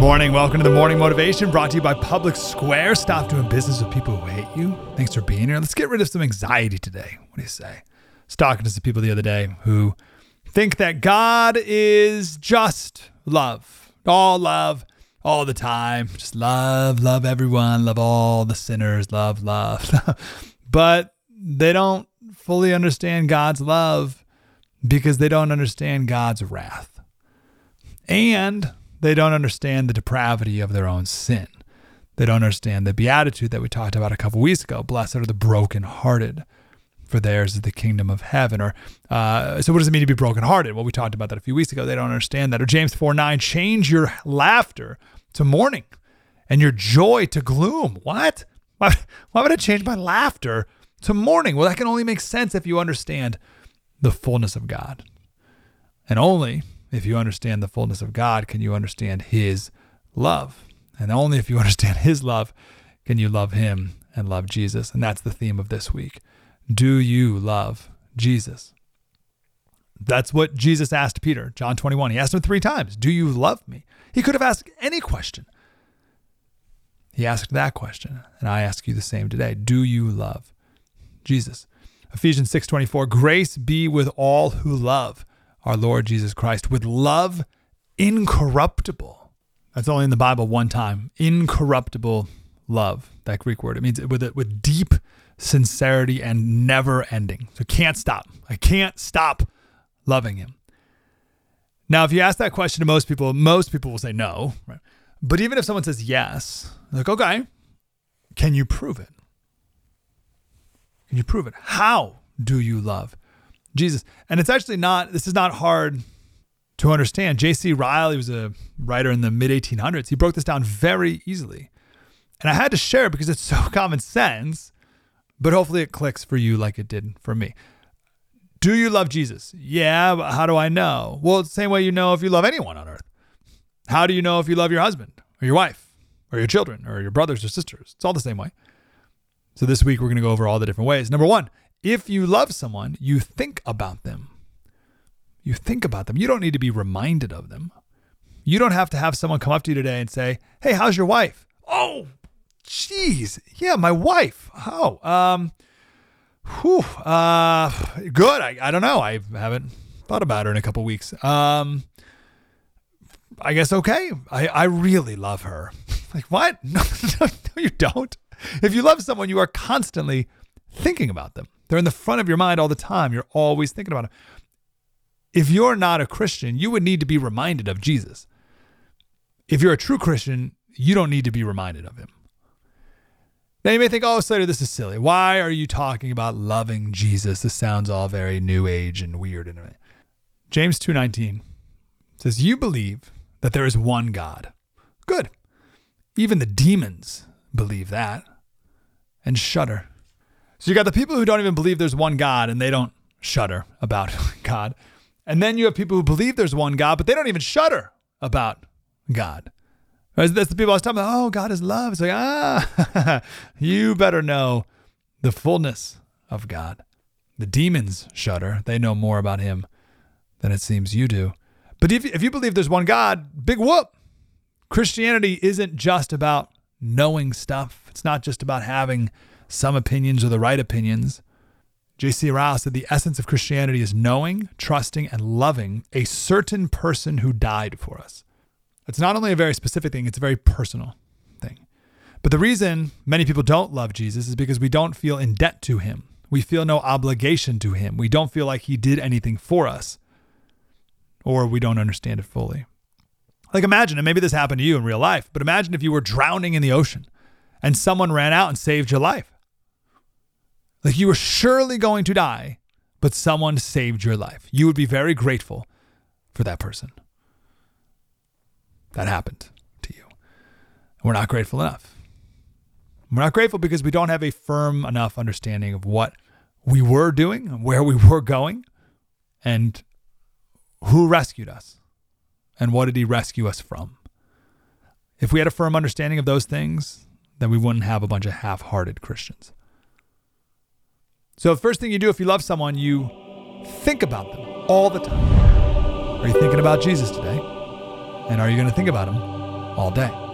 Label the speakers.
Speaker 1: Morning, welcome to the morning motivation brought to you by Public Square. Stop doing business with people who hate you. Thanks for being here. Let's get rid of some anxiety today. What do you say? I was talking to some people the other day who think that God is just love, all love, all the time. Just love, love everyone, love all the sinners, love, love. but they don't fully understand God's love because they don't understand God's wrath. And they don't understand the depravity of their own sin. They don't understand the beatitude that we talked about a couple weeks ago. Blessed are the brokenhearted, for theirs is the kingdom of heaven. Or uh, so, what does it mean to be brokenhearted? Well, we talked about that a few weeks ago. They don't understand that. Or James four nine, change your laughter to mourning, and your joy to gloom. What? Why, why would I change my laughter to mourning? Well, that can only make sense if you understand the fullness of God, and only if you understand the fullness of God, can you understand His love? And only if you understand His love can you love Him and love Jesus. And that's the theme of this week. Do you love Jesus? That's what Jesus asked Peter, John 21. He asked him three times, Do you love me? He could have asked any question. He asked that question, and I ask you the same today. Do you love Jesus? Ephesians 6:24 Grace be with all who love our Lord Jesus Christ with love incorruptible. That's only in the Bible one time. Incorruptible love, that Greek word. It means with with deep sincerity and never ending. So can't stop. I can't stop loving him. Now, if you ask that question to most people, most people will say no. Right? But even if someone says yes, like, okay, can you prove it? Can you prove it? How do you love Jesus. And it's actually not, this is not hard to understand. J.C. Ryle he was a writer in the mid 1800s. He broke this down very easily. And I had to share it because it's so common sense, but hopefully it clicks for you like it did for me. Do you love Jesus? Yeah, but how do I know? Well, it's the same way you know if you love anyone on earth. How do you know if you love your husband or your wife or your children or your brothers or sisters? It's all the same way. So this week we're going to go over all the different ways. Number one, if you love someone, you think about them. You think about them. You don't need to be reminded of them. You don't have to have someone come up to you today and say, "Hey, how's your wife?" "Oh, jeez. Yeah, my wife. Oh, um whew, uh good. I, I don't know. I haven't thought about her in a couple weeks. Um I guess okay. I, I really love her. like what? No, no, no, you don't. If you love someone, you are constantly thinking about them. They're in the front of your mind all the time. You're always thinking about them. If you're not a Christian, you would need to be reminded of Jesus. If you're a true Christian, you don't need to be reminded of him. Now you may think, oh, Slater, this is silly. Why are you talking about loving Jesus? This sounds all very new age and weird. James 2.19 says, you believe that there is one God. Good. Even the demons believe that and shudder. So you got the people who don't even believe there's one God and they don't shudder about God. And then you have people who believe there's one God, but they don't even shudder about God. That's the people I was talking about. Oh, God is love. It's like, ah, you better know the fullness of God. The demons shudder. They know more about him than it seems you do. But if, if you believe there's one God, big whoop. Christianity isn't just about knowing stuff. It's not just about having some opinions are the right opinions. J.C. Ryle said the essence of Christianity is knowing, trusting, and loving a certain person who died for us. It's not only a very specific thing, it's a very personal thing. But the reason many people don't love Jesus is because we don't feel in debt to him. We feel no obligation to him. We don't feel like he did anything for us, or we don't understand it fully. Like, imagine, and maybe this happened to you in real life, but imagine if you were drowning in the ocean and someone ran out and saved your life. Like, you were surely going to die, but someone saved your life. You would be very grateful for that person. That happened to you. We're not grateful enough. We're not grateful because we don't have a firm enough understanding of what we were doing, where we were going, and who rescued us and what did he rescue us from. If we had a firm understanding of those things, then we wouldn't have a bunch of half hearted Christians. So, the first thing you do if you love someone, you think about them all the time. Are you thinking about Jesus today? And are you going to think about him all day?